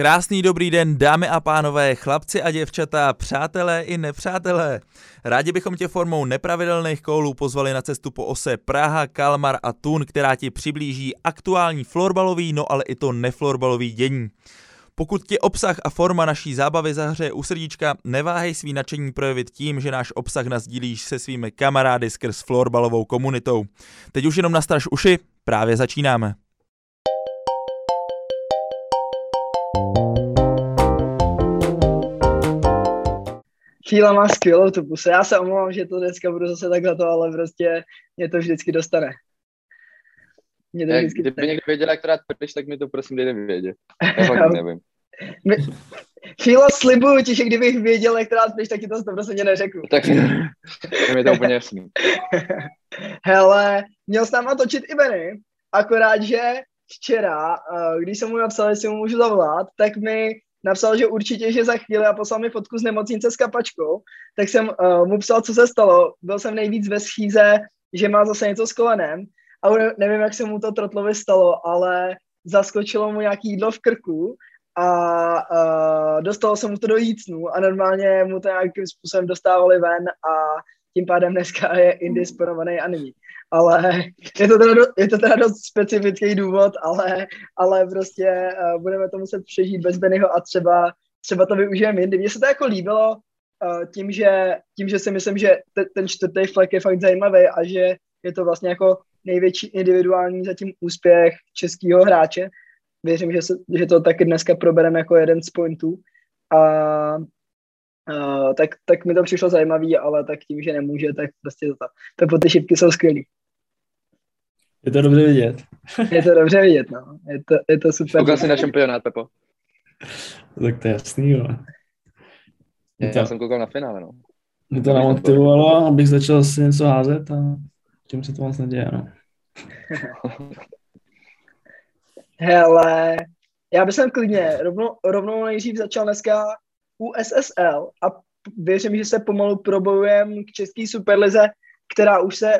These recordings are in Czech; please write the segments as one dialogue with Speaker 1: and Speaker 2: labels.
Speaker 1: Krásný dobrý den, dámy a pánové, chlapci a děvčata, přátelé i nepřátelé. Rádi bychom tě formou nepravidelných koulů pozvali na cestu po ose Praha, Kalmar a Tun, která ti přiblíží aktuální florbalový, no ale i to neflorbalový dění. Pokud ti obsah a forma naší zábavy zahřeje u srdíčka, neváhej svý nadšení projevit tím, že náš obsah nazdílíš se svými kamarády skrz florbalovou komunitou. Teď už jenom nastraž uši, právě začínáme.
Speaker 2: Fíla má skvělou tu puse. Já se omlouvám, že to dneska budu zase takhle to, ale prostě mě to vždycky dostane.
Speaker 3: Mě to vždycky Kdyby někdo věděl, jak to rád prdeš, tak mi to prosím dejte vědět. Já fakt nevím.
Speaker 2: Fíla, slibuju ti, že kdybych věděl, jak to rád prdeš, tak ti to prostě neřeknu.
Speaker 3: Tak mi to úplně jasný.
Speaker 2: Hele, měl s náma točit i Benny, akorát, že včera, eh, když jsem mu napsal, jestli mu můžu zavolat, tak mi napsal, že určitě, že za chvíli a poslal mi fotku z nemocnice s kapačkou, tak jsem uh, mu psal, co se stalo. Byl jsem nejvíc ve schýze, že má zase něco s kolenem a nevím, jak se mu to trotlovi stalo, ale zaskočilo mu nějaký jídlo v krku a uh, dostalo se mu to do jícnu a normálně mu to nějakým způsobem dostávali ven a tím pádem dneska je indisponovaný a není ale je to teda, je to teda dost specifický důvod, ale, ale prostě uh, budeme to muset přežít bez Bennyho a třeba, třeba to využijeme jindy. Mně se to jako líbilo uh, tím, že, tím, že si myslím, že te, ten čtvrtý flek je fakt zajímavý a že je to vlastně jako největší individuální zatím úspěch českého hráče. Věřím, že, se, že to taky dneska probereme jako jeden z pointů. A Uh, tak, tak mi to přišlo zajímavý, ale tak tím, že nemůže, tak prostě to, to, to ty šipky jsou skvělý.
Speaker 4: Je to dobře vidět.
Speaker 2: Je to dobře vidět, no. Je to, je to super.
Speaker 3: Koukal jsi na šampionát, Pepo?
Speaker 4: Tak to je jasný, jo.
Speaker 3: Já, já jsem koukal na finále, no.
Speaker 4: Mě to namotivovalo, abych začal si něco házet a tím se to moc neděje, no.
Speaker 2: Hele, já bych klidně rovnou, rovnou nejdřív začal dneska u SSL a věřím, že se pomalu probojujeme k české superlize, která už se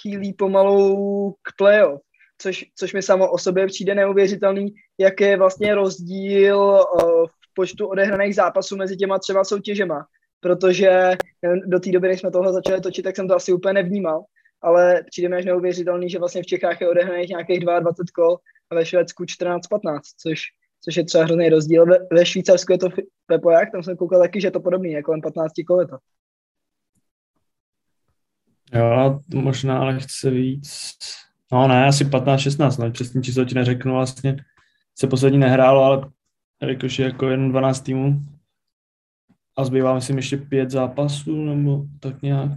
Speaker 2: chýlí pomalu k playoff, což, což mi samo o sobě přijde neuvěřitelný, jak je vlastně rozdíl uh, v počtu odehraných zápasů mezi těma třeba soutěžema, protože do té doby, než jsme tohle začali točit, tak jsem to asi úplně nevnímal, ale přijde mi až neuvěřitelný, že vlastně v Čechách je odehraných nějakých 22 kol a ve Švédsku 14-15, což, což je třeba hrozný rozdíl. Ve, ve Švýcarsku je to Pepo jak? Tam jsem koukal taky, že je to podobný, jako jen 15 kol je to.
Speaker 4: Jo, možná lehce víc. No ne, asi 15-16, no, přesně číslo ti neřeknu, vlastně se poslední nehrálo, ale jakož je jako jen 12 týmů a zbývá myslím ještě pět zápasů, nebo tak nějak.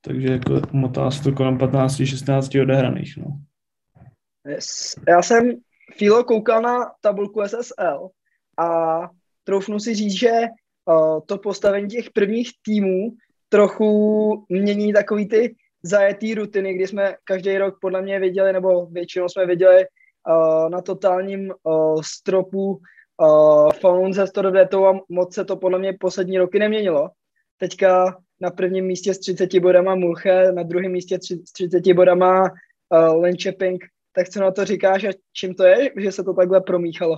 Speaker 4: Takže jako motá se to kolem 15-16 odehraných, no.
Speaker 2: Yes. Já jsem Filo koukal na tabulku SSL a troufnu si říct, že uh, to postavení těch prvních týmů trochu mění takový ty zajetý rutiny, kdy jsme každý rok podle mě viděli, nebo většinou jsme viděli uh, na totálním uh, stropu uh, Falun se Storvetou a moc se to podle mě poslední roky neměnilo. Teďka na prvním místě s 30 bodama Mulche, na druhém místě s 30 bodama uh, Lenčeping. Tak co na to říkáš a čím to je, že se to takhle promíchalo?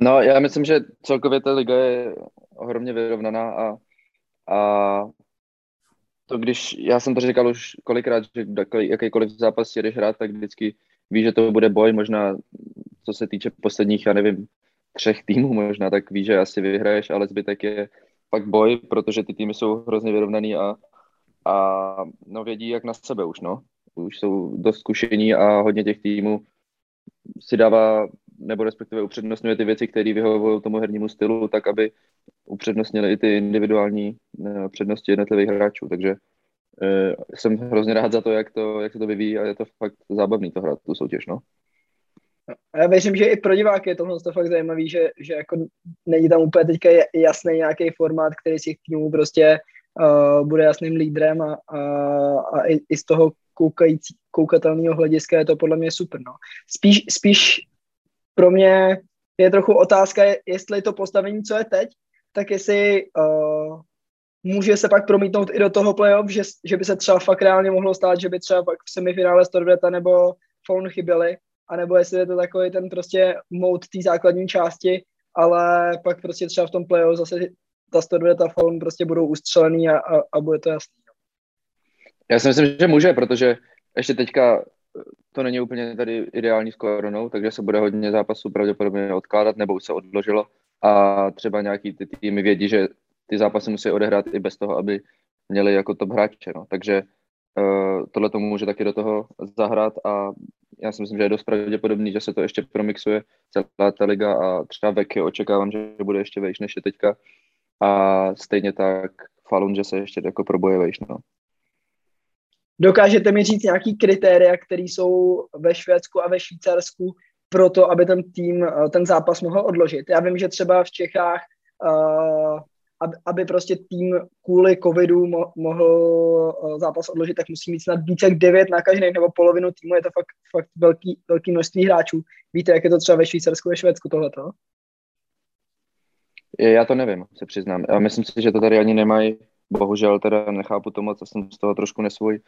Speaker 3: No, já myslím, že celkově ta liga je ohromně vyrovnaná a a to když, já jsem to říkal už kolikrát, že jakýkoliv zápas jedeš hrát, tak vždycky víš, že to bude boj, možná co se týče posledních, já nevím, třech týmů možná, tak víš, že asi vyhraješ, ale zbytek je fakt boj, protože ty týmy jsou hrozně vyrovnaný a, a no vědí jak na sebe už, no. Už jsou dost zkušení a hodně těch týmů si dává nebo respektive upřednostňuje ty věci, které vyhovují tomu hernímu stylu, tak aby upřednostnili i ty individuální eh, přednosti jednotlivých hráčů. Takže eh, jsem hrozně rád za to, jak, to, jak se to vyvíjí a je to fakt zábavný to hrát, tu soutěž. No.
Speaker 2: A já věřím, že i pro diváky je tohle to fakt zajímavý, že, že jako není tam úplně teďka jasný nějaký formát, který si týmů prostě uh, bude jasným lídrem a, a, a i, i, z toho koukající, koukatelného hlediska je to podle mě super. No. Spíš, spíš pro mě je trochu otázka, jestli to postavení, co je teď, tak jestli uh, může se pak promítnout i do toho playoff, že, že by se třeba fakt reálně mohlo stát, že by třeba pak v semifinále Storvreta nebo Faun chyběli anebo jestli je to takový ten prostě mod té základní části, ale pak prostě třeba v tom playoff zase ta Stordvět a Falun prostě budou ustřelený a, a, a bude to jasný.
Speaker 3: Já si myslím, že může, protože ještě teďka to není úplně tady ideální s koronou, takže se bude hodně zápasů pravděpodobně odkládat nebo už se odložilo a třeba nějaký ty týmy vědí, že ty zápasy musí odehrát i bez toho, aby měli jako top hráče, no. takže uh, tohle to může taky do toho zahrát a já si myslím, že je dost pravděpodobný, že se to ještě promixuje celá ta liga a třeba Veky očekávám, že bude ještě vejš než je teďka a stejně tak Falun, že se ještě jako proboje vejš, no.
Speaker 2: Dokážete mi říct nějaký kritéria, které jsou ve Švédsku a ve Švýcarsku pro to, aby ten tým eh, ten zápas mohl odložit? Já vím, že třeba v Čechách, uh, aby, prostě tým kvůli covidu mo- mohl uh, zápas odložit, tak musí mít snad více jak devět nakažených nebo polovinu týmu, je to fakt, fakt velký, velký množství hráčů. Víte, jak je to třeba ve Švýcarsku, ve Švédsku tohleto?
Speaker 3: Já to nevím, se přiznám. Já myslím si, že to tady ani nemají bohužel teda nechápu to moc a jsem z toho trošku nesvůj,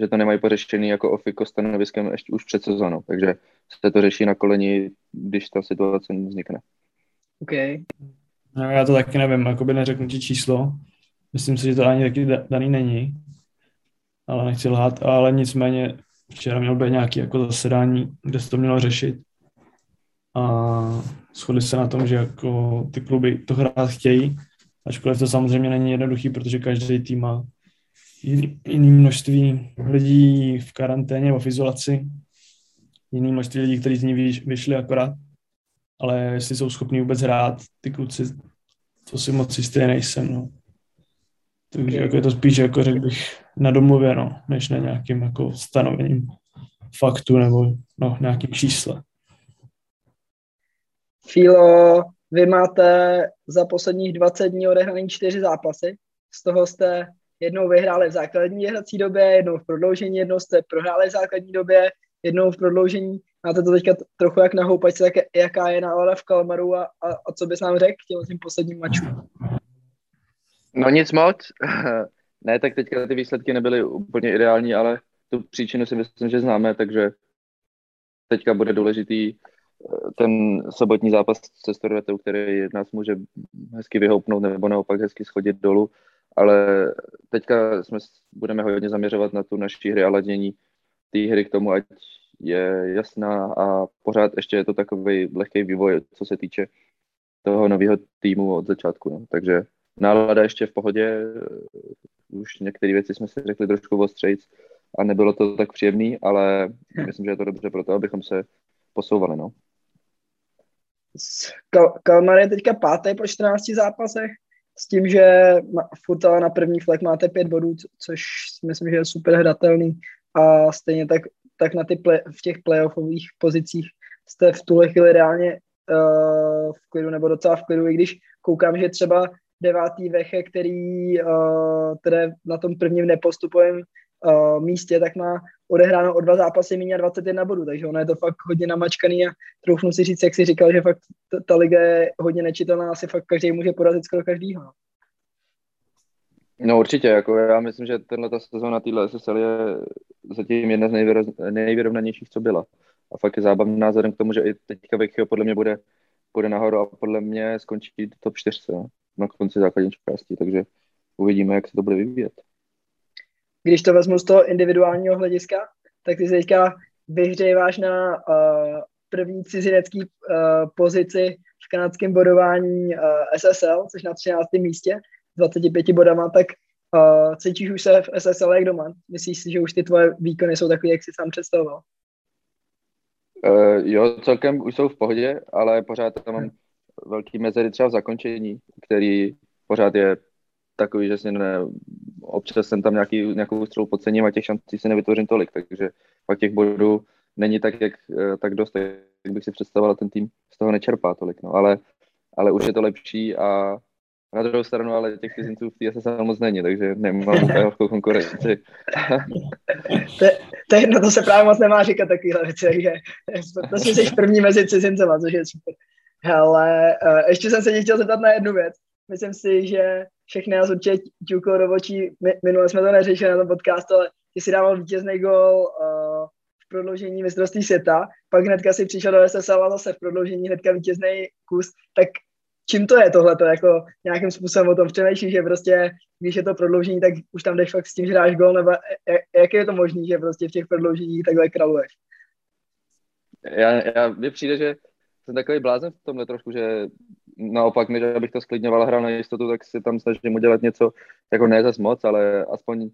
Speaker 3: že to nemají pořešený jako ofiko stanoviskem ještě už před sezónou, takže se to řeší na koleni, když ta situace vznikne.
Speaker 2: OK.
Speaker 4: No, já to taky nevím, jako by neřeknu ti číslo. Myslím si, že to ani taky daný není, ale nechci lhát, ale nicméně včera měl být nějaký jako zasedání, kde se to mělo řešit a shodli se na tom, že jako ty kluby to hrát chtějí, Ačkoliv to samozřejmě není jednoduchý, protože každý tým má jiný množství lidí v karanténě nebo v izolaci, jiný množství lidí, kteří z ní vyšli akorát, ale jestli jsou schopni vůbec hrát, ty kluci, to si moc jistý nejsem, no. Takže jako je to spíš, jako řekl bych, na domluvě, no, než na nějakým jako stanovením faktu nebo no, nějakým čísle.
Speaker 2: Filo, vy máte za posledních 20 dní odehraný čtyři zápasy, z toho jste jednou vyhráli v základní hrací době, jednou v prodloužení, jednou jste prohráli v základní době, jednou v prodloužení. Máte to teďka trochu jak na houpačce, jak, jaká je nálada v Kalmaru a, a, a co bys nám řekl k těm posledním mačům?
Speaker 3: No nic moc. ne, tak teďka ty výsledky nebyly úplně ideální, ale tu příčinu si myslím, že známe, takže teďka bude důležitý ten sobotní zápas se Storvetou, který nás může hezky vyhoupnout nebo naopak hezky schodit dolů, ale teďka jsme budeme hodně zaměřovat na tu naší hry a ladění té hry k tomu, ať je jasná a pořád ještě je to takový lehký vývoj, co se týče toho nového týmu od začátku. No. Takže nálada ještě v pohodě, už některé věci jsme si řekli trošku ostřejc a nebylo to tak příjemný, ale myslím, že je to dobře pro to, abychom se posouvali. No.
Speaker 2: Kal- Kalmar je teďka pátý po 14 zápasech, s tím, že furt na první flek máte pět bodů, což myslím, že je super hratelný. A stejně tak, tak na ty play, v těch playoffových pozicích jste v tuhle chvíli reálně uh, v klidu nebo docela v klidu, i když koukám, že třeba devátý veche, který uh, které na tom prvním nepostupovém uh, místě, tak má odehráno o dva zápasy méně 21 bodů, takže ono je to fakt hodně namačkaný a troufnu si říct, jak si říkal, že fakt ta, ta liga je hodně nečitelná, asi fakt každý může porazit skoro každýho. No.
Speaker 3: no určitě, jako já myslím, že tenhle ta sezóna téhle SSL je zatím jedna z nejvyrovnanějších, co byla. A fakt je zábavný názorem k tomu, že i teďka Vekio podle mě bude, bude nahoru a podle mě skončí top 4 no, na konci základní části, takže uvidíme, jak se to bude vyvíjet
Speaker 2: když to vezmu z toho individuálního hlediska, tak ty se teďka vyhřejváš na uh, první cizinecký uh, pozici v kanadském bodování uh, SSL, což na 13. místě s 25 bodama, tak uh, cítíš už se v SSL jak doma? Myslíš si, že už ty tvoje výkony jsou takové, jak jsi sám představoval?
Speaker 3: Uh, jo, celkem už jsou v pohodě, ale pořád tam mám velký mezery třeba v zakončení, který pořád je takový, že si ne, občas jsem tam nějaký, nějakou střelu podcením a těch šancí si nevytvořím tolik, takže pak těch bodů není tak, jak, eh, tak dost, jak bych si představoval, ten tým z toho nečerpá tolik, no, ale, ale už je to lepší a na druhou stranu, ale těch cizinců v té SSL moc není, takže nemám lehkou konkurenci.
Speaker 2: to, to, no to se právě moc nemá říkat takovýhle věci, takže to si jsi první mezi cizincema, což je super. Hele, eh, ještě jsem se tě chtěl zeptat na jednu věc. Myslím si, že všechny nás určitě ťuklo do očí. Minule jsme to neřešili na tom podcastu, ale ty si dával vítězný gol uh, v prodloužení mistrovství světa, pak hnedka si přišel do SSL a zase v prodloužení hnedka vítězný kus, tak čím to je tohle, jako nějakým způsobem o tom přemýšlíš, že prostě, když je to prodloužení, tak už tam jdeš fakt s tím, že dáš gol, nebo jak je to možné, že prostě v těch prodlouženích takhle kraluješ?
Speaker 3: Já, já, mně přijde, že jsem takový blázen v tomhle trošku, že naopak, než abych to sklidňoval a hrál na jistotu, tak si tam snažím udělat něco, jako ne zas moc, ale aspoň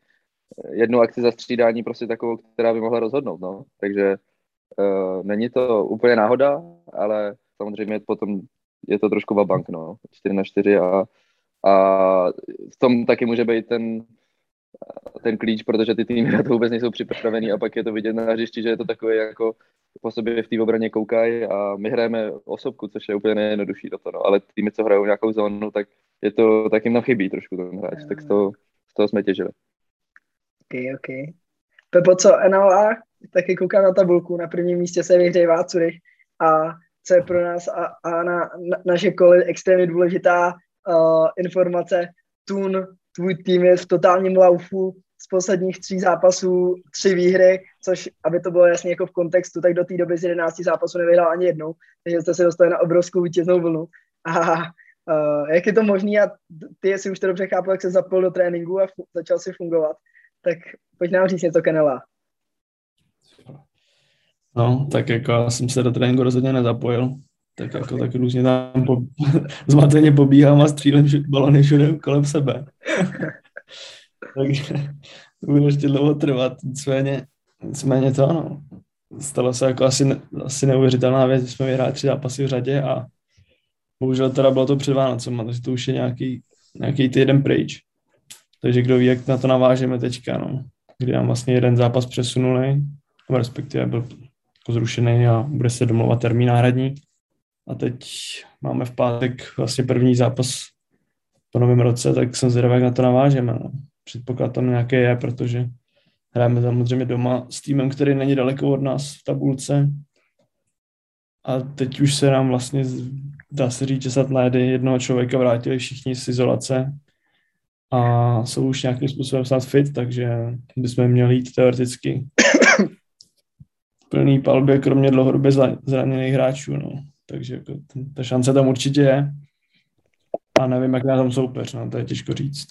Speaker 3: jednu akci za střídání prostě takovou, která by mohla rozhodnout, no. Takže uh, není to úplně náhoda, ale samozřejmě potom je to trošku vabank, no. 4 na 4 a, a v tom taky může být ten, ten klíč, protože ty týmy na to vůbec nejsou připravený a pak je to vidět na hřišti, že je to takové jako po sobě v té obraně koukají a my hrajeme osobku, což je úplně nejjednodušší do toho, no. ale týmy, co hrajou nějakou zónu, tak je to, tak jim tam chybí trošku ten hráč, tak z toho, z toho jsme těžili.
Speaker 2: OK, OK. Pepo, co NLA? Taky koukám na tabulku, na prvním místě se vyhřejvá Curych a co je pro nás a, a na, na naše koly extrémně důležitá uh, informace. Tun, tvůj tým je v totálním laufu z posledních tří zápasů tři výhry, což, aby to bylo jasně jako v kontextu, tak do té doby z 11 zápasů nevyhrál ani jednou, takže jste se dostali na obrovskou vítěznou vlnu. A uh, jak je to možné a ty, jestli už to dobře chápu, jak se zapojil do tréninku a fu- začal si fungovat, tak pojď nám říct něco Kenela.
Speaker 4: No, tak jako já jsem se do tréninku rozhodně nezapojil, tak jako tak různě tam po, zmateně pobíhám a střílím balony všude kolem sebe. Takže to bude ještě dlouho trvat, nicméně, nicméně to ano. Stalo se jako asi, asi neuvěřitelná věc, že jsme vyhráli tři zápasy v řadě a bohužel teda bylo to před Vánocem, takže to už je nějaký, nějaký týden pryč. Takže kdo ví, jak na to navážeme teďka, no. Kdy nám vlastně jeden zápas přesunuli, respektive byl jako zrušený a bude se domluvat termín náhradní. A teď máme v pátek vlastně první zápas po novém roce, tak jsem zvědavý, jak na to navážeme. No. Předpoklad tam nějaké je, protože hrajeme samozřejmě doma s týmem, který není daleko od nás v tabulce. A teď už se nám vlastně, dá se říct, že na jednoho člověka vrátili všichni z izolace, a jsou už nějakým způsobem snad fit, takže bychom měli jít teoreticky plný palbě, kromě dlouhodobě zraněných hráčů. No. Takže jako ta šance tam určitě je. A nevím, jak na tom soupeř, no, to je těžko říct.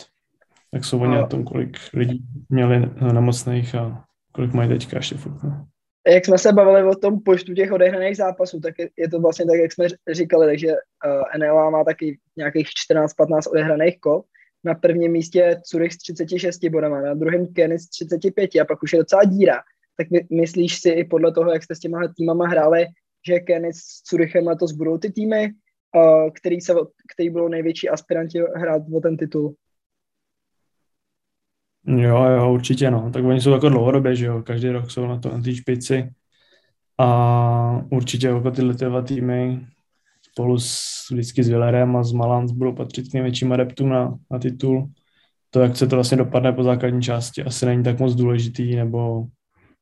Speaker 4: Tak jsou oni no. na tom, kolik lidí měli nemocných a kolik mají teďka ještě furt. No.
Speaker 2: Jak jsme se bavili o tom počtu těch odehraných zápasů, tak je, je to vlastně tak, jak jsme říkali, takže uh, NLA má taky nějakých 14-15 odehraných kol na prvním místě Zurich s 36 bodama, na druhém Kenny s 35 a pak už je docela díra. Tak my, myslíš si i podle toho, jak jste s těma týmama hráli, že Kenny s Zurichem letos budou ty týmy, uh, který, se, který budou největší aspiranti hrát o ten titul?
Speaker 4: Jo, jo, určitě no. Tak oni jsou jako dlouhodobě, že jo. Každý rok jsou na to na té špici. A určitě jako tyhle dva týmy spolu s, vždycky s Villerem a s Malans budou patřit k největším adeptům na, na titul. To, jak se to vlastně dopadne po základní části, asi není tak moc důležitý, nebo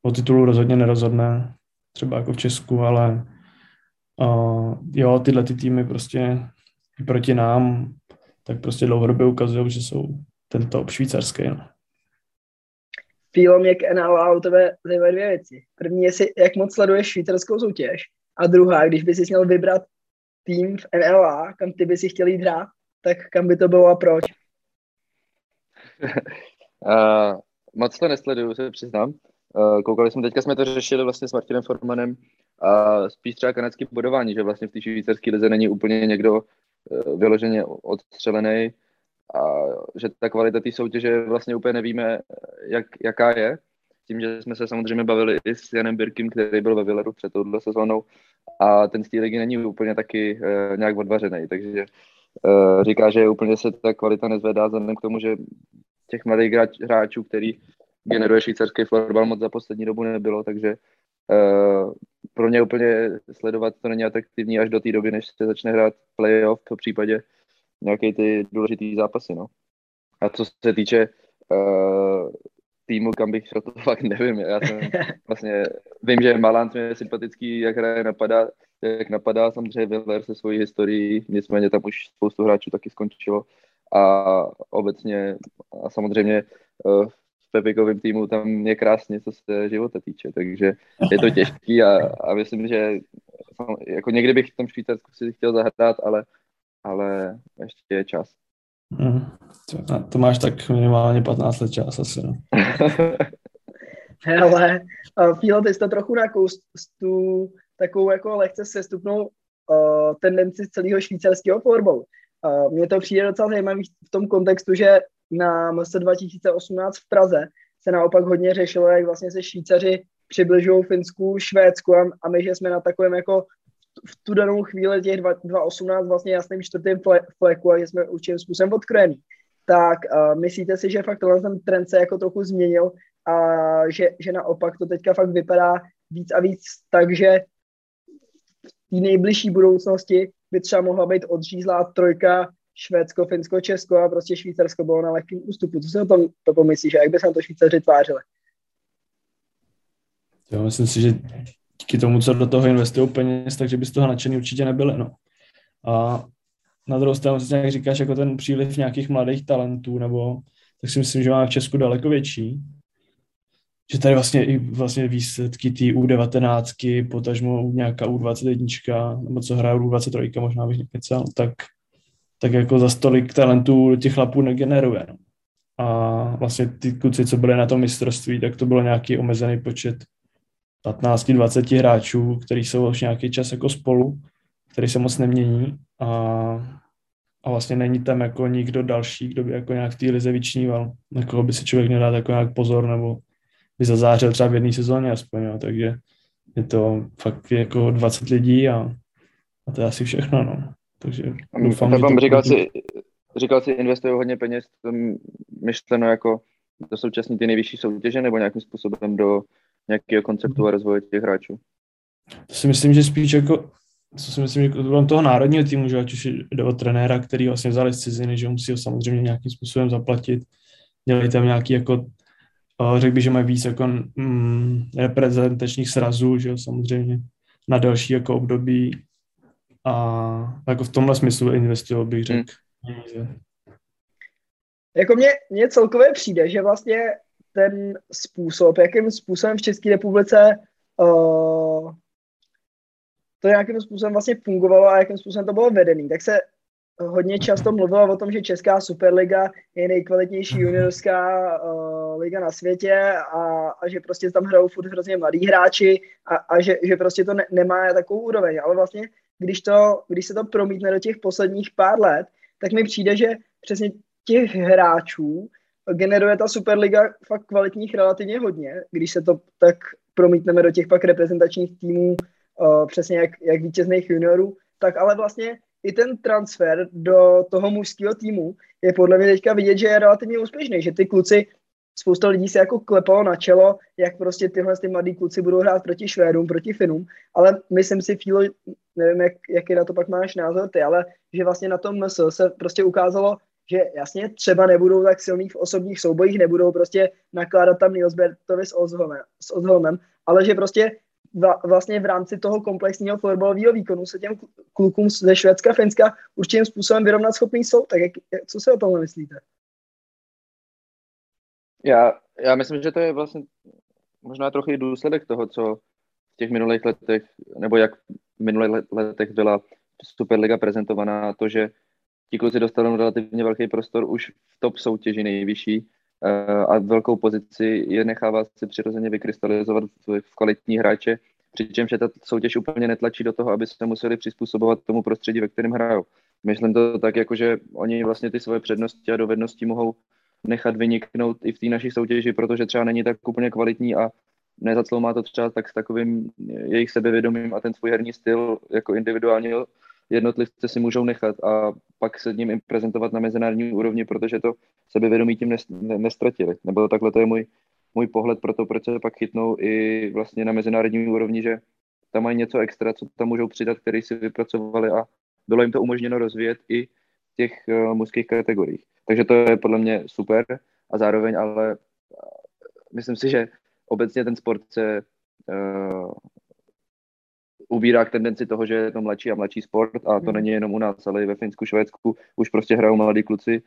Speaker 4: o titulu rozhodně nerozhodne, třeba jako v Česku, ale uh, jo, tyhle ty týmy prostě i proti nám, tak prostě dlouhodobě ukazují, že jsou ten top švýcarský. No.
Speaker 2: Pílo mě k NLA u tebe zajímavé dvě věci. První je, jak moc sleduješ švýcarskou soutěž. A druhá, když bys si měl vybrat tým v NLA, kam ty by si chtěl jít hrát, tak kam by to bylo a proč?
Speaker 3: uh, moc to nesleduju, se přiznám. Uh, koukali jsme, teďka jsme to řešili vlastně s Martinem Formanem a spíš třeba kanadský bodování, že vlastně v té švýcarské lize není úplně někdo uh, vyloženě odstřelený. A že ta kvalita té soutěže vlastně úplně nevíme, jak, jaká je. Tím, že jsme se samozřejmě bavili i s Janem Birkim, který byl ve Villeru před touhle sezónou. A ten styl ligy není úplně taky uh, nějak odvařený, takže uh, říká, že úplně se ta kvalita nezvedá vzhledem k tomu, že těch mladých hráčů, který generuje švýcarský florbal moc za poslední dobu nebylo, takže uh, pro mě úplně sledovat to není atraktivní až do té doby, než se začne hrát playoff, v případě nějaké ty důležitý zápasy, no. A co se týče uh, týmu, kam bych šel, to fakt nevím. Já jsem vlastně, vím, že Malant je sympatický, jak hraje, napadá, jak napadá samozřejmě Willer se svojí historií, nicméně tam už spoustu hráčů taky skončilo a obecně a samozřejmě uh, Pepikovým týmu tam je krásně, co se života týče, takže je to těžký a, a myslím, že jako někdy bych v tom Švýcarsku si chtěl zahrát, ale, ale ještě je čas.
Speaker 4: Mm, to, to máš tak minimálně 15 let čas asi, no.
Speaker 2: Hele, Fílo, ty jsi to trochu nakous tu takovou jako lehce sestupnou uh, tendenci celého švýcarského florbou. Uh, mně to přijde docela zajímavý v tom kontextu, že na MS 2018 v Praze se naopak hodně řešilo, jak vlastně se Švýcaři přibližují Finsku, Švédsku a, a my, že jsme na takovém jako v tu danou chvíli těch 2018 vlastně jasným čtvrtým fleku a že jsme určitým způsobem odkrojení. Tak uh, myslíte si, že fakt ten trend se jako trochu změnil a že, že naopak to teďka fakt vypadá víc a víc tak, že v té nejbližší budoucnosti by třeba mohla být odřízlá trojka Švédsko, Finsko, Česko a prostě Švýcarsko bylo na lehkém ústupu. Co si o tom to pomyslíš a jak by se na to Švýcaři tvářili?
Speaker 4: Jo, myslím si, že díky tomu, co do toho investují peněz, takže by z toho nadšený určitě nebyli. No. A na druhou stranu, jak říkáš, jako ten příliv nějakých mladých talentů, nebo tak si myslím, že máme v Česku daleko větší. Že tady vlastně i vlastně výsledky té U19, potažmo nějaká U21, nebo co hraje U23, možná bych nekecal, tak, tak jako za stolik talentů těch chlapů negeneruje. No. A vlastně ty kluci, co byli na tom mistrovství, tak to bylo nějaký omezený počet 15-20 hráčů, kteří jsou už nějaký čas jako spolu, který se moc nemění a, a vlastně není tam jako nikdo další, kdo by jako nějak v té lize vyčníval, na koho by si člověk dát jako nějak pozor nebo by zazářil třeba v jedné sezóně aspoň, jo. takže je to fakt jako 20 lidí a, a to je asi všechno, no. Takže
Speaker 3: doufám, že to říkal, si, říkal si, investují hodně peněz, myšleno jako do současné ty nejvyšší soutěže nebo nějakým způsobem do nějakého konceptu a rozvoje těch hráčů?
Speaker 4: To si myslím, že spíš jako co si myslím, že kolem toho národního týmu, že ať už jde o trenéra, který vlastně vzali z ciziny, že musí ho samozřejmě nějakým způsobem zaplatit. Dělají tam nějaký jako, řekl bych, že mají víc jako mm, reprezentačních srazů, že jo, samozřejmě na další jako období a jako v tomhle smyslu investují, bych řekl. Hmm.
Speaker 2: Jako mně, mně celkově přijde, že vlastně ten způsob, jakým způsobem v České republice uh, to nějakým způsobem vlastně fungovalo a jakým způsobem to bylo vedený, tak se hodně často mluvilo o tom, že Česká Superliga je nejkvalitnější juniorská uh, liga na světě a, a že prostě tam hrajou furt hrozně mladí hráči a, a že, že prostě to ne, nemá takovou úroveň. Ale vlastně, když, to, když se to promítne do těch posledních pár let, tak mi přijde, že přesně těch hráčů generuje ta Superliga fakt kvalitních relativně hodně, když se to tak promítneme do těch pak reprezentačních týmů, uh, přesně jak, jak vítězných juniorů, tak ale vlastně i ten transfer do toho mužského týmu je podle mě teďka vidět, že je relativně úspěšný, že ty kluci, spousta lidí se jako klepalo na čelo, jak prostě tyhle ty mladí kluci budou hrát proti Švédům, proti Finům, ale myslím si, Fílo, nevím, jak, jaký na to pak máš názor ty, ale že vlastně na tom MS se prostě ukázalo, že jasně třeba nebudou tak silní v osobních soubojích, nebudou prostě nakládat tam Nielsbertovi s Ozholmem, s Ozholmem ale že prostě vlastně v rámci toho komplexního florbalového výkonu se těm klukům ze Švédska, Finska určitým způsobem vyrovnat schopný jsou. Tak jak, co si o tom myslíte?
Speaker 3: Já, já myslím, že to je vlastně možná trochu i důsledek toho, co v těch minulých letech, nebo jak v minulých letech byla Superliga prezentovaná, to, že ti kluci dostanou relativně velký prostor už v top soutěži nejvyšší eh, a velkou pozici je nechává si přirozeně vykrystalizovat v kvalitní hráče, přičemž je ta soutěž úplně netlačí do toho, aby se museli přizpůsobovat tomu prostředí, ve kterém hrajou. Myslím to tak, jako že oni vlastně ty svoje přednosti a dovednosti mohou nechat vyniknout i v té naší soutěži, protože třeba není tak úplně kvalitní a nezacloumá to třeba tak s takovým jejich sebevědomím a ten svůj herní styl jako individuální jednotlivce si můžou nechat a pak se ním prezentovat na mezinárodní úrovni, protože to sebevědomí tím nestratili. Nebo takhle to je můj, můj pohled pro to, proč se pak chytnou i vlastně na mezinárodní úrovni, že tam mají něco extra, co tam můžou přidat, který si vypracovali a bylo jim to umožněno rozvíjet i v těch uh, mužských kategoriích. Takže to je podle mě super a zároveň ale uh, myslím si, že obecně ten sport se uh, ubírá k tendenci toho, že je to mladší a mladší sport a to hmm. není jenom u nás, ale i ve Finsku, Švédsku už prostě hrajou mladí kluci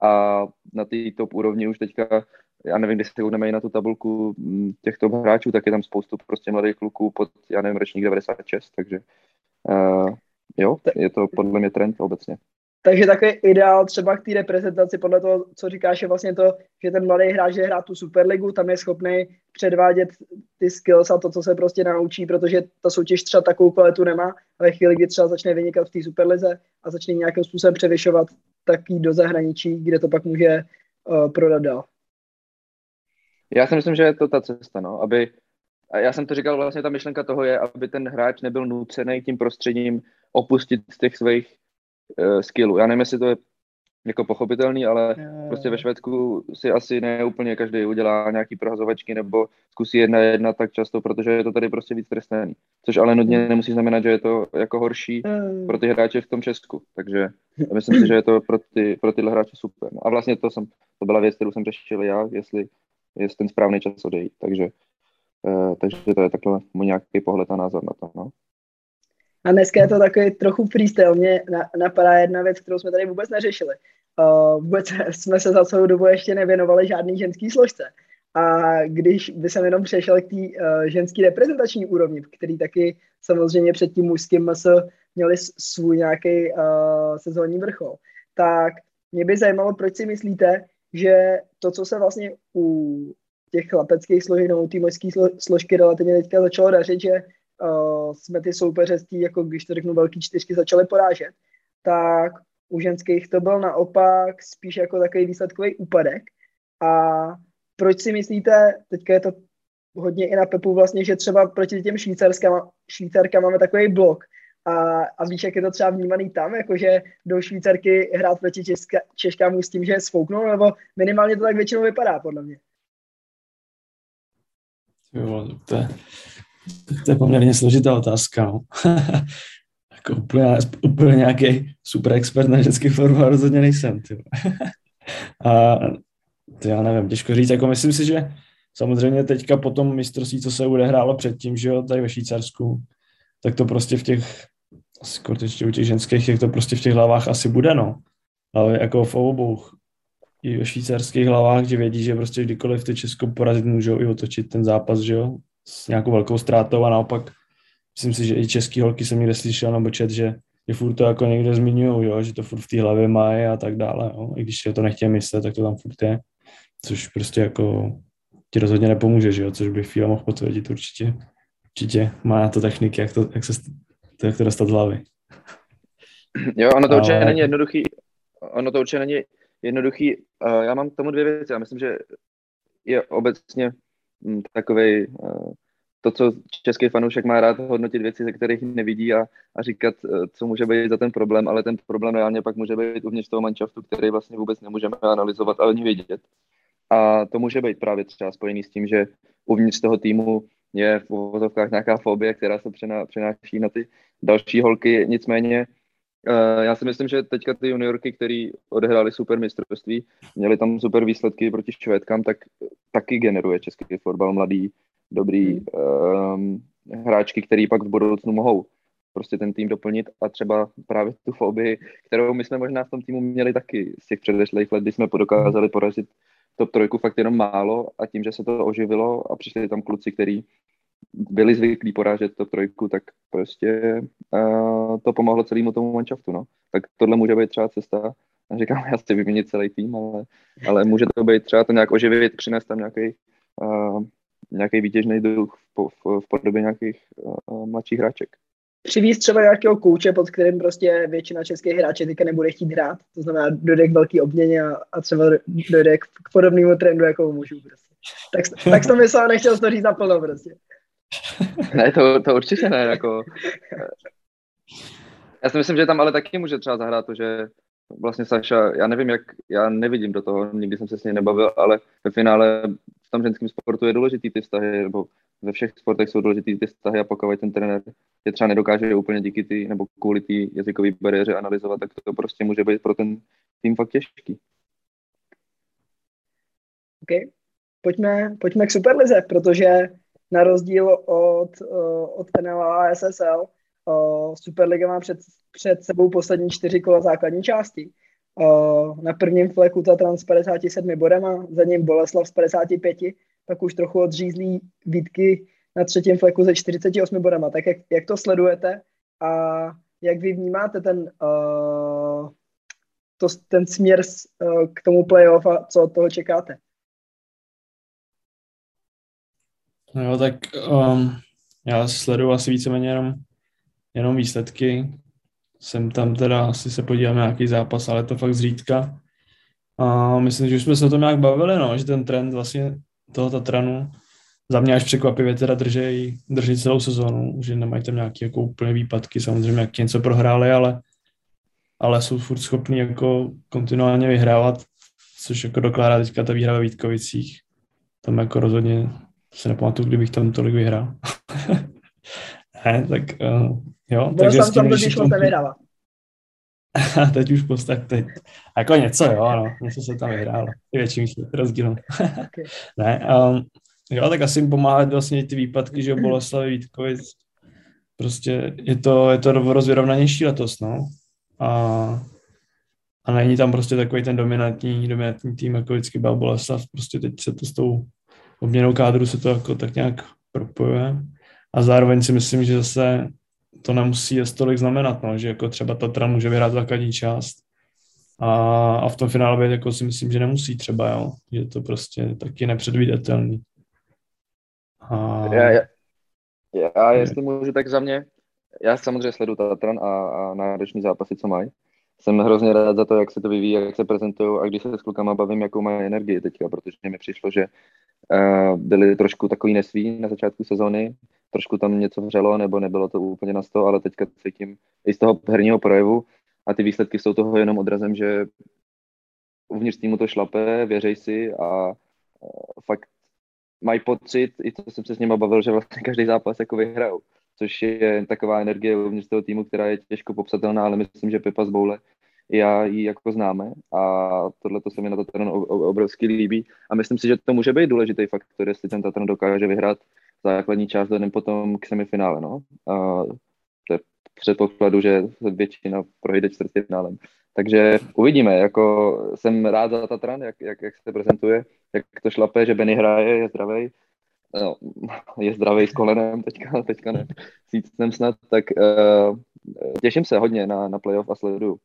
Speaker 3: a na té top úrovni už teďka já nevím, když se koukneme i na tu tabulku mm, těchto hráčů, tak je tam spoustu prostě mladých kluků pod, já nevím, ročník 96, takže uh, jo, je to podle mě trend obecně.
Speaker 2: Takže takový ideál třeba k té reprezentaci podle toho, co říkáš, je vlastně to, že ten mladý hráč že hrá tu Superligu, tam je schopný předvádět ty skills a to, co se prostě naučí, protože ta soutěž třeba takovou kvalitu nemá a ve chvíli, kdy třeba začne vynikat v té Superlize a začne nějakým způsobem převyšovat, tak jít do zahraničí, kde to pak může uh, prodat dál.
Speaker 3: Já si myslím, že je to ta cesta, no, aby, a já jsem to říkal, vlastně ta myšlenka toho je, aby ten hráč nebyl nucený tím prostředím opustit z těch svých uh, skillů. Já nevím, jestli to je jako pochopitelný, ale je. prostě ve Švédsku si asi ne úplně každý udělá nějaký prohazovačky nebo zkusí jedna jedna tak často, protože je to tady prostě víc trestný. Což ale nutně hmm. nemusí znamenat, že je to jako horší mm. pro ty hráče v tom Česku. Takže myslím si, že je to pro, ty, pro tyhle hráče super. A vlastně to, jsem, to byla věc, kterou jsem řešil já, jestli je ten správný čas odejít. Takže, uh, takže to je takhle můj nějaký pohled a názor na to. No.
Speaker 2: A dneska je to takový trochu freestyle. Mě napadá jedna věc, kterou jsme tady vůbec neřešili. Uh, vůbec jsme se za celou dobu ještě nevěnovali žádný ženský složce. A když by jsem jenom přešel k té uh, ženské reprezentační úrovni, který taky samozřejmě před tím mužským MS měli svůj nějaký uh, sezónní vrchol, tak mě by zajímalo, proč si myslíte, že to, co se vlastně u těch chlapeckých složek nebo té mužské složky relativně teďka začalo dařit, že uh, jsme ty soupeře z tý, jako když to řeknu, velký čtyřky začali porážet, tak u ženských to byl naopak spíš jako takový výsledkový úpadek. A proč si myslíte, teďka je to hodně i na Pepu vlastně, že třeba proti těm švýcarkám máme takový blok, a, a víš, jak je to třeba vnímaný tam, jakože do Švýcarky hrát proti Česka, Češkám s tím, že je svouknou, nebo minimálně to tak většinou vypadá, podle mě.
Speaker 4: Jo, to je, to je poměrně složitá otázka. No. jako úplně, úplně nějaký super expert na ženský fotbal rozhodně nejsem. A to já nevím, těžko říct. Jako myslím si, že samozřejmě teďka po tom mistrovství, co se odehrálo předtím, že jo, tady ve Švýcarsku, tak to prostě v těch, skutečně u těch ženských, jak to prostě v těch hlavách asi bude, no. Ale jako v obou, i ve švýcarských hlavách, že vědí, že prostě kdykoliv ty Česko porazit můžou i otočit ten zápas, že jo, s nějakou velkou ztrátou a naopak myslím si, že i český holky jsem někde slyšel nebo čet, že, že furt to jako někde zmiňují, jo, že to furt v té hlavě mají a tak dále, jo. i když je to nechtějí myslet, tak to tam furt je, což prostě jako ti rozhodně nepomůže, že jo, což by FIA mohl potvrdit určitě. Určitě má na to techniky, jak to, jak se, to, jak to dostat z hlavy.
Speaker 3: Jo, ono to Ale... určitě není jednoduchý. Ono to určitě není jednoduchý. Já mám k tomu dvě věci. Já myslím, že je obecně hm, takový to, co český fanoušek má rád hodnotit věci, ze kterých nevidí a, a říkat, eh, co může být za ten problém, ale ten problém reálně pak může být uvnitř toho manšaftu, který vlastně vůbec nemůžeme analyzovat a ani vidět. A to může být právě třeba spojený s tím, že uvnitř toho týmu je v uvozovkách nějaká fobie, která se přenáší na ty další holky. Nicméně já si myslím, že teďka ty juniorky, které odehrály super mistrovství, měly tam super výsledky proti Švédkám, tak taky generuje český fotbal mladý, dobrý um, hráčky, který pak v budoucnu mohou prostě ten tým doplnit a třeba právě tu fobii, kterou my jsme možná v tom týmu měli taky z těch předešlých let, kdy jsme dokázali porazit top trojku fakt jenom málo a tím, že se to oživilo a přišli tam kluci, kteří byli zvyklí porážet top trojku, tak prostě uh, to pomohlo celému tomu manšaftu, no. Tak tohle může být třeba cesta, říkám, já si vyměnit celý tým, ale, ale může to být třeba to nějak oživit, přinést tam nějaký uh, nějaký výtěžný duch v, v, v podobě nějakých uh, mladších hráček.
Speaker 2: Přivíz třeba nějakého kouče, pod kterým prostě většina českých hráčů teďka nebude chtít hrát. To znamená, dojde k velký obměně a, a třeba dojde k, k podobnému trendu, jako můžu prostě. Tak, tak jsem myslel, nechtěl to říct naplno prostě.
Speaker 3: Ne, to, to určitě ne, jako... Já si myslím, že tam ale taky může třeba zahrát to, že vlastně Saša, já nevím, jak, já nevidím do toho, nikdy jsem se s ní nebavil, ale ve finále v tom ženském sportu je důležitý ty vztahy, nebo ve všech sportech jsou důležitý ty vztahy a pokud ten trenér je třeba nedokáže úplně díky ty, nebo kvůli té jazykové bariéře analyzovat, tak to prostě může být pro ten tým fakt těžký.
Speaker 2: OK. Pojďme, pojďme k Superlize, protože na rozdíl od, eh, od NL a SSL, Superliga má před, před sebou poslední čtyři kola základní části Uh, na prvním fleku Tatran s 57 bodama, za ním Boleslav s 55, pak už trochu odřízlí výtky na třetím fleku ze 48 bodama. Tak jak, jak to sledujete a jak vy vnímáte ten, to, ten směr k tomu playoff a co od toho čekáte?
Speaker 4: No jo, tak um, já sleduju asi víceméně jenom, jenom výsledky. Jsem tam teda, asi se podívám na nějaký zápas, ale to fakt zřídka. A myslím, že už jsme se o tom nějak bavili, no, že ten trend vlastně toho Tatranu za mě až překvapivě teda držej, držej celou sezónu, že nemají tam nějaké jako úplně výpadky, samozřejmě jak něco prohráli, ale, ale jsou furt schopni jako kontinuálně vyhrávat, což jako dokládá teďka ta výhra ve Vítkovicích. Tam jako rozhodně se nepamatuju, kdybych tam tolik vyhrál. ne, tak uh, jo.
Speaker 2: Byl takže jsem tam totiž moc nevyhrává.
Speaker 4: teď už postav, teď. Jako něco, jo, no, něco se tam vyhrálo. I větším rozdílem. okay. ne, um, jo, tak asi jim pomáhat vlastně ty výpadky, že Boleslavy Vítkovic. Prostě je to, je to rozvěrovnanější letos, no. A, a není tam prostě takový ten dominantní, dominantní tým, jako vždycky byl Boleslav. Prostě teď se to s tou obměnou kádru se to jako tak nějak propojuje. A zároveň si myslím, že zase to nemusí je tolik znamenat, no, že jako třeba Tatra může vyhrát základní část a, a v tom finále jako si myslím, že nemusí třeba, jo, že to prostě taky nepředvídatelný.
Speaker 3: A... Já, já, já, jestli můžu, tak za mě, já samozřejmě sleduju Tatran a, a nároční zápasy, co mají. Jsem hrozně rád za to, jak se to vyvíjí, jak se prezentují a když se s klukama bavím, jakou mají energii teďka, protože mi přišlo, že byli trošku takový nesví na začátku sezóny, trošku tam něco vřelo, nebo nebylo to úplně na sto, ale teďka cítím i z toho herního projevu a ty výsledky jsou toho jenom odrazem, že uvnitř týmu to šlape, věřej si a uh, fakt mají pocit, i to jsem se s nimi bavil, že vlastně každý zápas jako vyhrajou, což je taková energie uvnitř toho týmu, která je těžko popsatelná, ale myslím, že Pepa z Boule já ji jako známe a tohle to se mi na to ten obrovský líbí a myslím si, že to může být důležitý faktor, jestli ten Tatran dokáže vyhrát základní část jdem potom k semifinále, no. A to je předpokladu, že většina projde čtvrtfinálem. Takže uvidíme, jako jsem rád za Tatran, jak, jak, jak se prezentuje, jak to šlape, že Benny hraje, je zdravý, no, je zdravý s kolenem, teďka, teďka ne, sícnem snad, tak uh, těším se hodně na, na playoff a sleduju.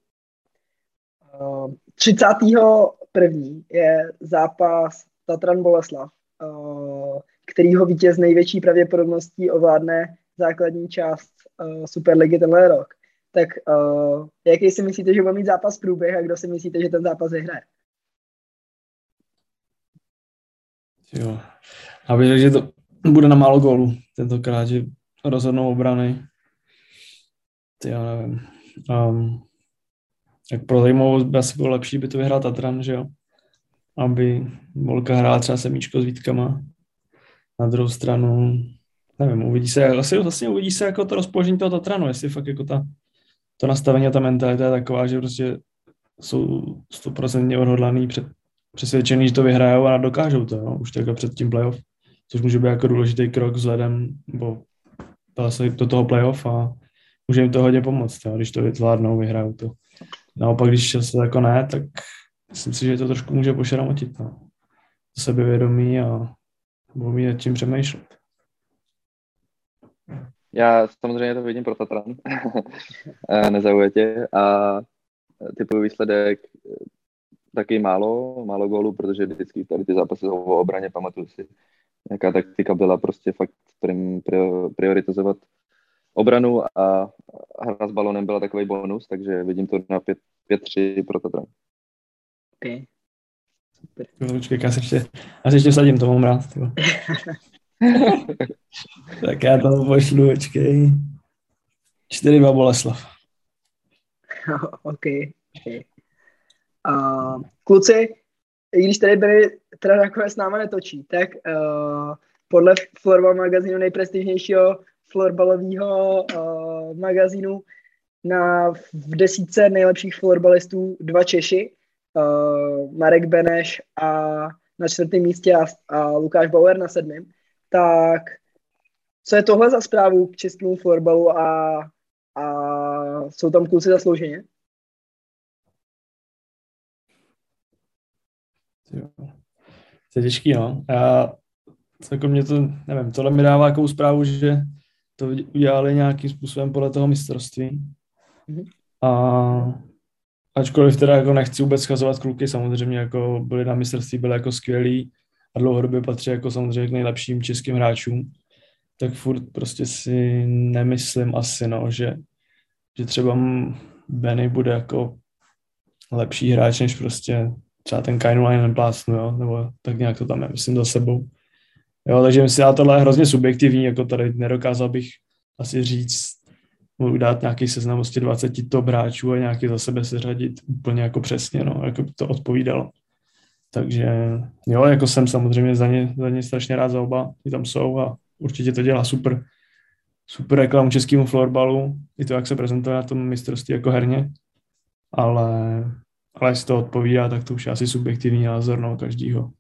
Speaker 2: Uh, 31. je zápas Tatran Boleslav, uh, kterýho vítěz největší pravděpodobností ovládne základní část uh, Superligy tenhle rok tak uh, jaký si myslíte, že bude mít zápas průběh a kdo si myslíte, že ten zápas vyhraje?
Speaker 4: Jo. Já bych řekl, že to bude na málo gólu tentokrát, že rozhodnou obrany. Ty já nevím. Um, tak pro zajímavost by asi bylo lepší, by to vyhrál Tatran, že jo? Aby Volka hrála třeba semíčko s Vítkama. Na druhou stranu, nevím, uvidí se, asi vlastně uvidí se jako to rozpoložení toho Tatranu, jestli fakt jako ta to nastavení a ta mentalita je taková, že prostě jsou stoprocentně odhodlaný, před, přesvědčený, že to vyhrajou a dokážou to, no, už takhle před tím playoff, což může být jako důležitý krok vzhledem, se do toho playoff a může jim to hodně pomoct, jo, když to zvládnou, vyhrajou to. Naopak, když se jako ne, tak myslím si, že to trošku může pošramotit. No. Sebevědomí a mít nad tím přemýšlet.
Speaker 3: Já samozřejmě to vidím pro Tatran, nezaujatě a typový výsledek taky málo, málo gólů, protože vždycky tady ty zápasy o obraně, pamatuju si, jaká taktika byla prostě fakt prioritizovat obranu a hra s balonem byla takový bonus, takže vidím to na 5-3 pro Tatran.
Speaker 2: Okay.
Speaker 4: Super. Počkej, já se ještě, já se ještě sadím, to mám rád. tak já to pošlu, počkej. Čtyři dva Boleslav.
Speaker 2: OK. okay. Uh, kluci, i když tady byli, teda nakonec s náma netočí, tak uh, podle Florbal magazínu nejprestižnějšího florbalového uh, magazínu na, v desíce nejlepších florbalistů dva Češi, uh, Marek Beneš a na čtvrtém místě a, a Lukáš Bauer na sedmém tak co je tohle za zprávu k českému florbalu a, a jsou tam kluci zaslouženě?
Speaker 4: To je těžký, no. Já, jako mě to, nevím, tohle mi dává jakou zprávu, že to udělali nějakým způsobem podle toho mistrovství. Mm-hmm. A ačkoliv teda jako nechci vůbec schazovat kluky, samozřejmě jako byli na mistrovství, byli jako skvělí a dlouhodobě patří jako samozřejmě k nejlepším českým hráčům, tak furt prostě si nemyslím asi, no, že, že třeba Benny bude jako lepší hráč, než prostě třeba ten Kainu Line plácnu, jo, nebo tak nějak to tam je, myslím, za sebou. Jo, takže myslím, že tohle je hrozně subjektivní, jako tady nedokázal bych asi říct, dát nějaký seznam prostě 20 top hráčů a nějaký za sebe seřadit úplně jako přesně, no, jako by to odpovídalo. Takže jo, jako jsem samozřejmě za ně, za ně strašně rád za oba, ty tam jsou a určitě to dělá super, super reklamu českému florbalu, i to, jak se prezentuje na tom mistrovství jako herně, ale, ale jestli to odpovídá, tak to už je asi subjektivní názor no, každýho.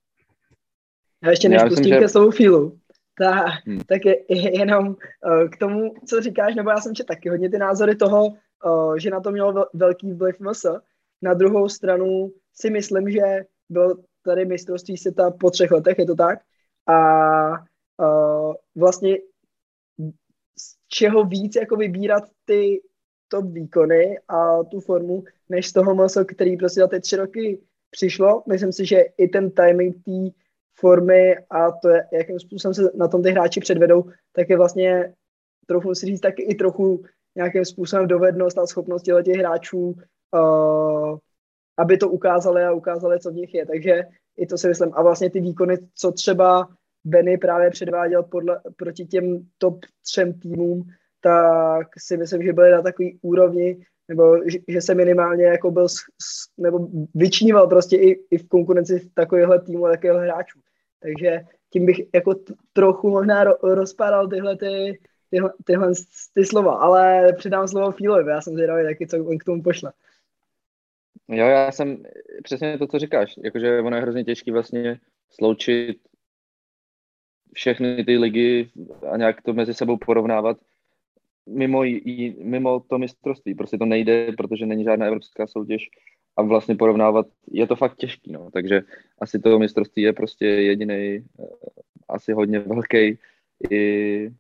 Speaker 2: Já ještě než pustím ke slovu Filu, ta, hmm. tak je, je jenom uh, k tomu, co říkáš, nebo já jsem četl taky hodně ty názory toho, uh, že na to mělo velký vliv MS. Na druhou stranu si myslím, že byl tady mistrovství světa po třech letech, je to tak? A uh, vlastně z čeho víc jako vybírat ty top výkony a tu formu, než z toho maso, který prostě za ty tři roky přišlo. Myslím si, že i ten timing té formy a to, je, jakým způsobem se na tom ty hráči předvedou, tak je vlastně, trochu si říct, taky i trochu nějakým způsobem dovednost a schopnost těch hráčů, uh, aby to ukázali a ukázali, co v nich je. Takže i to si myslím. A vlastně ty výkony, co třeba Benny právě předváděl podle, proti těm top třem týmům, tak si myslím, že byly na takový úrovni, nebo že, že se minimálně jako byl, nebo vyčníval prostě i, i v konkurenci takovéhle týmu a takového hráčů. Takže tím bych jako trochu možná ro- rozpadal tyhle ty, tyhle, tyhle ty slova, ale předám slovo Fílovi, já jsem zvědavý taky, co on k tomu pošle.
Speaker 3: Jo, já jsem přesně to, co říkáš, jakože ono je hrozně těžké vlastně sloučit všechny ty ligy a nějak to mezi sebou porovnávat mimo, jí, mimo to mistrovství. Prostě to nejde, protože není žádná evropská soutěž a vlastně porovnávat, je to fakt těžký, no. takže asi to mistrovství je prostě jediný, eh, asi hodně velký i eh,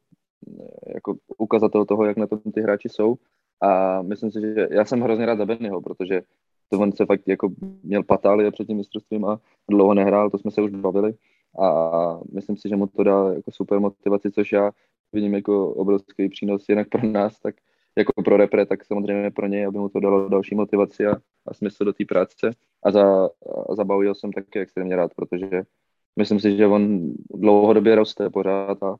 Speaker 3: jako ukazatel toho, jak na tom ty hráči jsou a myslím si, že já jsem hrozně rád za Bennyho, protože to on se fakt jako měl patálie před tím mistrovstvím a dlouho nehrál, to jsme se už bavili a myslím si, že mu to dá jako super motivaci, což já vidím jako obrovský přínos jinak pro nás, tak jako pro repre, tak samozřejmě pro něj, aby mu to dalo další motivaci a, a smysl do té práce. A za, a za Baujo jsem taky extrémně rád, protože myslím si, že on dlouhodobě roste pořád a,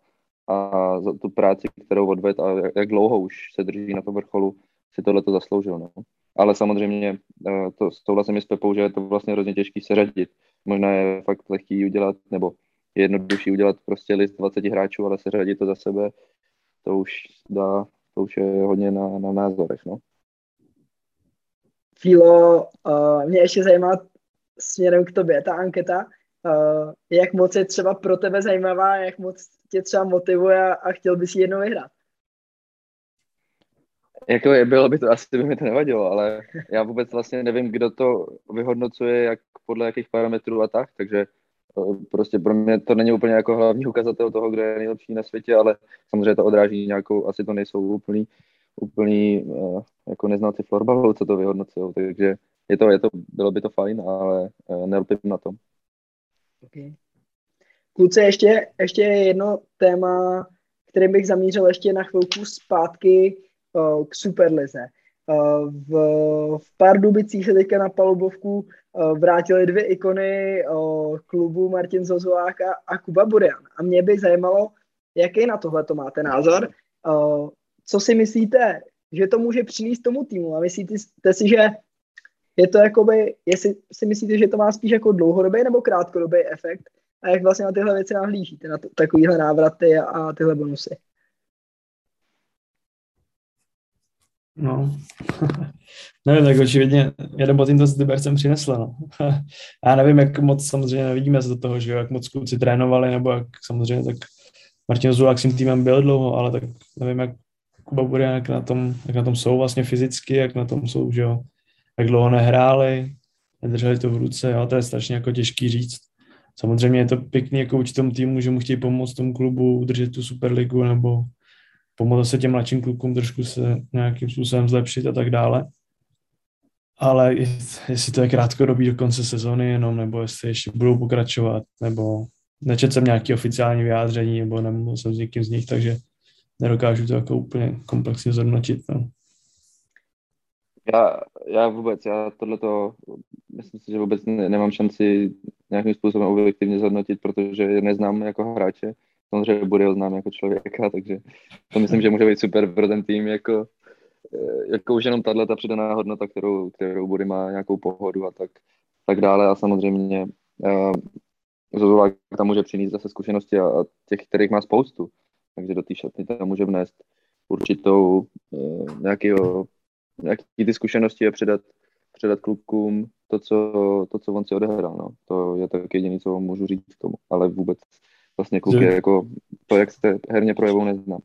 Speaker 3: a za tu práci, kterou odved a jak, jak dlouho už se drží na tom vrcholu, si tohle to zasloužil. No. Ale samozřejmě eh, to souhlasím s Pepou, že je to vlastně hrozně těžký seřadit. Možná je fakt lehký udělat, nebo je jednodušší udělat prostě list 20 hráčů, ale seřadit to za sebe, to už dá to už je hodně na, na názorech, no.
Speaker 2: Filo, uh, mě ještě zajímá směrem k tobě ta anketa, uh, jak moc je třeba pro tebe zajímavá, jak moc tě třeba motivuje a chtěl bys ji jednou vyhrát?
Speaker 3: Jako je, bylo by to, asi by mi to nevadilo, ale já vůbec vlastně nevím, kdo to vyhodnocuje, jak podle jakých parametrů a tak, takže prostě pro mě to není úplně jako hlavní ukazatel toho, kdo je nejlepší na světě, ale samozřejmě to odráží nějakou, asi to nejsou úplný, úplný uh, jako neznalci florbalu, co to vyhodnocují, takže je to, je to, bylo by to fajn, ale uh, nelpím na tom.
Speaker 2: Okay. Kluci, ještě, ještě jedno téma, kterým bych zamířil ještě na chvilku zpátky k Superlize. V, v Pardubicích se teďka na palubovku uh, vrátily dvě ikony uh, klubu Martin Zozulák a, a Kuba Burian. A mě by zajímalo, jaký na tohle to máte názor. Co si myslíte, že to může přinést tomu týmu? A myslíte si, že je to jakoby, jestli si myslíte, že to má spíš jako dlouhodobý nebo krátkodobý efekt? A jak vlastně na tyhle věci nahlížíte, na to, takovýhle návraty a, a tyhle bonusy?
Speaker 4: No, nevím, tak očividně jeden bod jim to s Libercem přinesla, no. Já nevím, jak moc samozřejmě nevidíme se do toho, že jo, jak moc kluci trénovali, nebo jak samozřejmě tak Martin Zulák s tím týmem byl dlouho, ale tak nevím, jak Kuba bude, jak na tom, jak na tom jsou vlastně fyzicky, jak na tom jsou, že jo, jak dlouho nehráli, nedrželi to v ruce, jo, to je strašně jako těžký říct. Samozřejmě je to pěkný jako určitě tomu týmu, že mu chtějí pomoct tomu klubu udržet tu Superligu nebo pomoct se těm mladším klukům trošku se nějakým způsobem zlepšit a tak dále. Ale jestli to je krátkodobý do konce sezóny jenom, nebo jestli ještě budou pokračovat, nebo nečet jsem nějaký oficiální vyjádření, nebo nemluvil jsem s někým z nich, takže nedokážu to jako úplně komplexně zhodnotit. No.
Speaker 3: Já, já vůbec, já tohleto, myslím si, že vůbec ne, nemám šanci nějakým způsobem objektivně zhodnotit, protože je neznám jako hráče, samozřejmě bude ho znám jako člověka, takže to myslím, že může být super pro ten tým, jako, eh, jako už jenom tahle ta přidaná hodnota, kterou, kterou bude má nějakou pohodu a tak, tak dále a samozřejmě uh, Zozulák tam může přinést zase zkušenosti a, a těch, kterých má spoustu, takže do té šatny tam může vnést určitou uh, nějakého nějaký ty zkušenosti a předat, předat klukům to, co, to, co on si odehrál. No. To je tak jediné, co můžu říct k tomu. Ale vůbec vlastně kluky, že... jako to, jak jste herně projevou, neznám.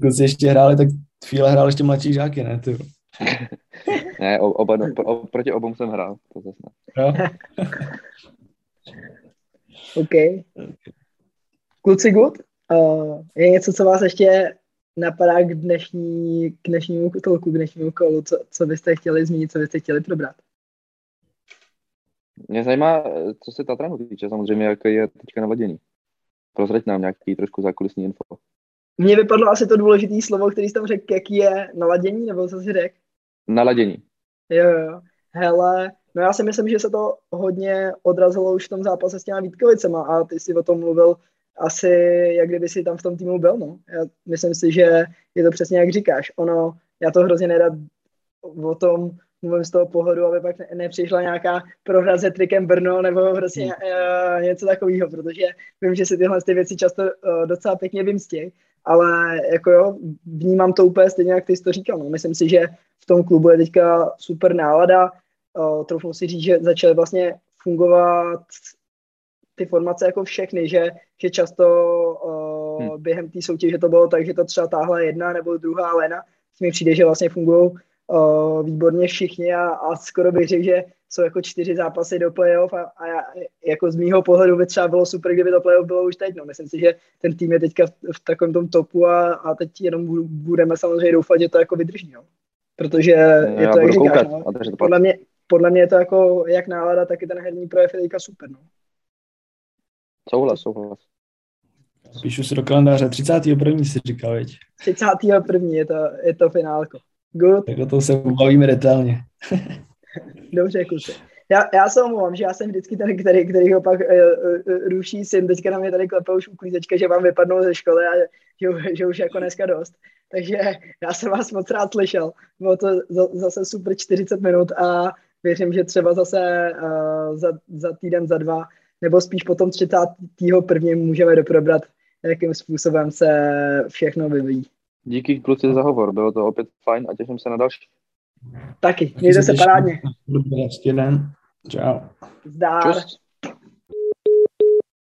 Speaker 4: Kluci ještě hráli, tak chvíle hrál ještě mladší žáky, ne? Ty.
Speaker 3: ne, oba, no, pro, proti obou jsem hrál. To zase
Speaker 2: ne. Jo. OK. Kluci good? Uh, je něco, co vás ještě napadá k, dnešní, k dnešnímu tolku, k dnešnímu kolu, co, co byste chtěli zmínit, co byste chtěli probrat?
Speaker 3: Mě zajímá, co se Tatranu týče, samozřejmě, jak je teďka naladění. Prozrať nám nějaký trošku zákulisní info.
Speaker 2: Mně vypadlo asi to důležité slovo, který jsi tam řekl, jaký je naladění, nebo co jsi řekl?
Speaker 3: Naladění.
Speaker 2: Jo, jo. Hele, no já si myslím, že se to hodně odrazilo už v tom zápase s těma Vítkovicema a ty jsi o tom mluvil asi, jak kdyby si tam v tom týmu byl, no. Já myslím si, že je to přesně jak říkáš. Ono, já to hrozně nerad o tom mluvím z toho pohledu, aby pak nepřišla nějaká prohra se trikem Brno nebo prostě uh, něco takového, protože vím, že si tyhle ty věci často uh, docela pěkně vymstí, ale jako jo, vnímám to úplně stejně, jak ty jsi to říkal. No. Myslím si, že v tom klubu je teďka super nálada, uh, troufnu si říct, že začaly vlastně fungovat ty formace jako všechny, že, že často uh, hmm. během té soutěže to bylo tak, že to třeba táhla jedna nebo druhá lena. S mi přijde, že vlastně fungují uh, výborně všichni a, a skoro bych řekl, že jsou jako čtyři zápasy do playoff a, a já, jako z mýho pohledu by třeba bylo super, kdyby to playoff bylo už teď. No. Myslím si, že ten tým je teďka v, v takovém tom topu a, a teď jenom budeme samozřejmě doufat, že to jako vydrží. No. Protože je to, jak říkáš, no. podle, mě, podle mě je to jako jak nálada, tak i ten herní projev je teďka super. No.
Speaker 3: Souhlas, souhlas.
Speaker 4: Píšu si do kalendáře, 31. si říkal, veď?
Speaker 2: 31. je to, je to finálko. Good.
Speaker 4: Tak o tom se bavíme detailně.
Speaker 2: Dobře, kluci. Já, já se omlouvám, že já jsem vždycky ten, který, který ho pak uh, uh, ruší syn. Teďka na mě tady klepe už uklízečka, že vám vypadnou ze školy a že, že už jako dneska dost. Takže já jsem vás moc rád slyšel. Bylo to zase super 40 minut a věřím, že třeba zase uh, za, za týden, za dva nebo spíš potom 31. můžeme doprobrat, jakým způsobem se všechno vyvíjí.
Speaker 3: Díky kluci za hovor, bylo to opět fajn a těším se na další.
Speaker 2: Taky, mějte se parádně.
Speaker 4: Dobrý den. Čau.
Speaker 2: Zdár. Čus.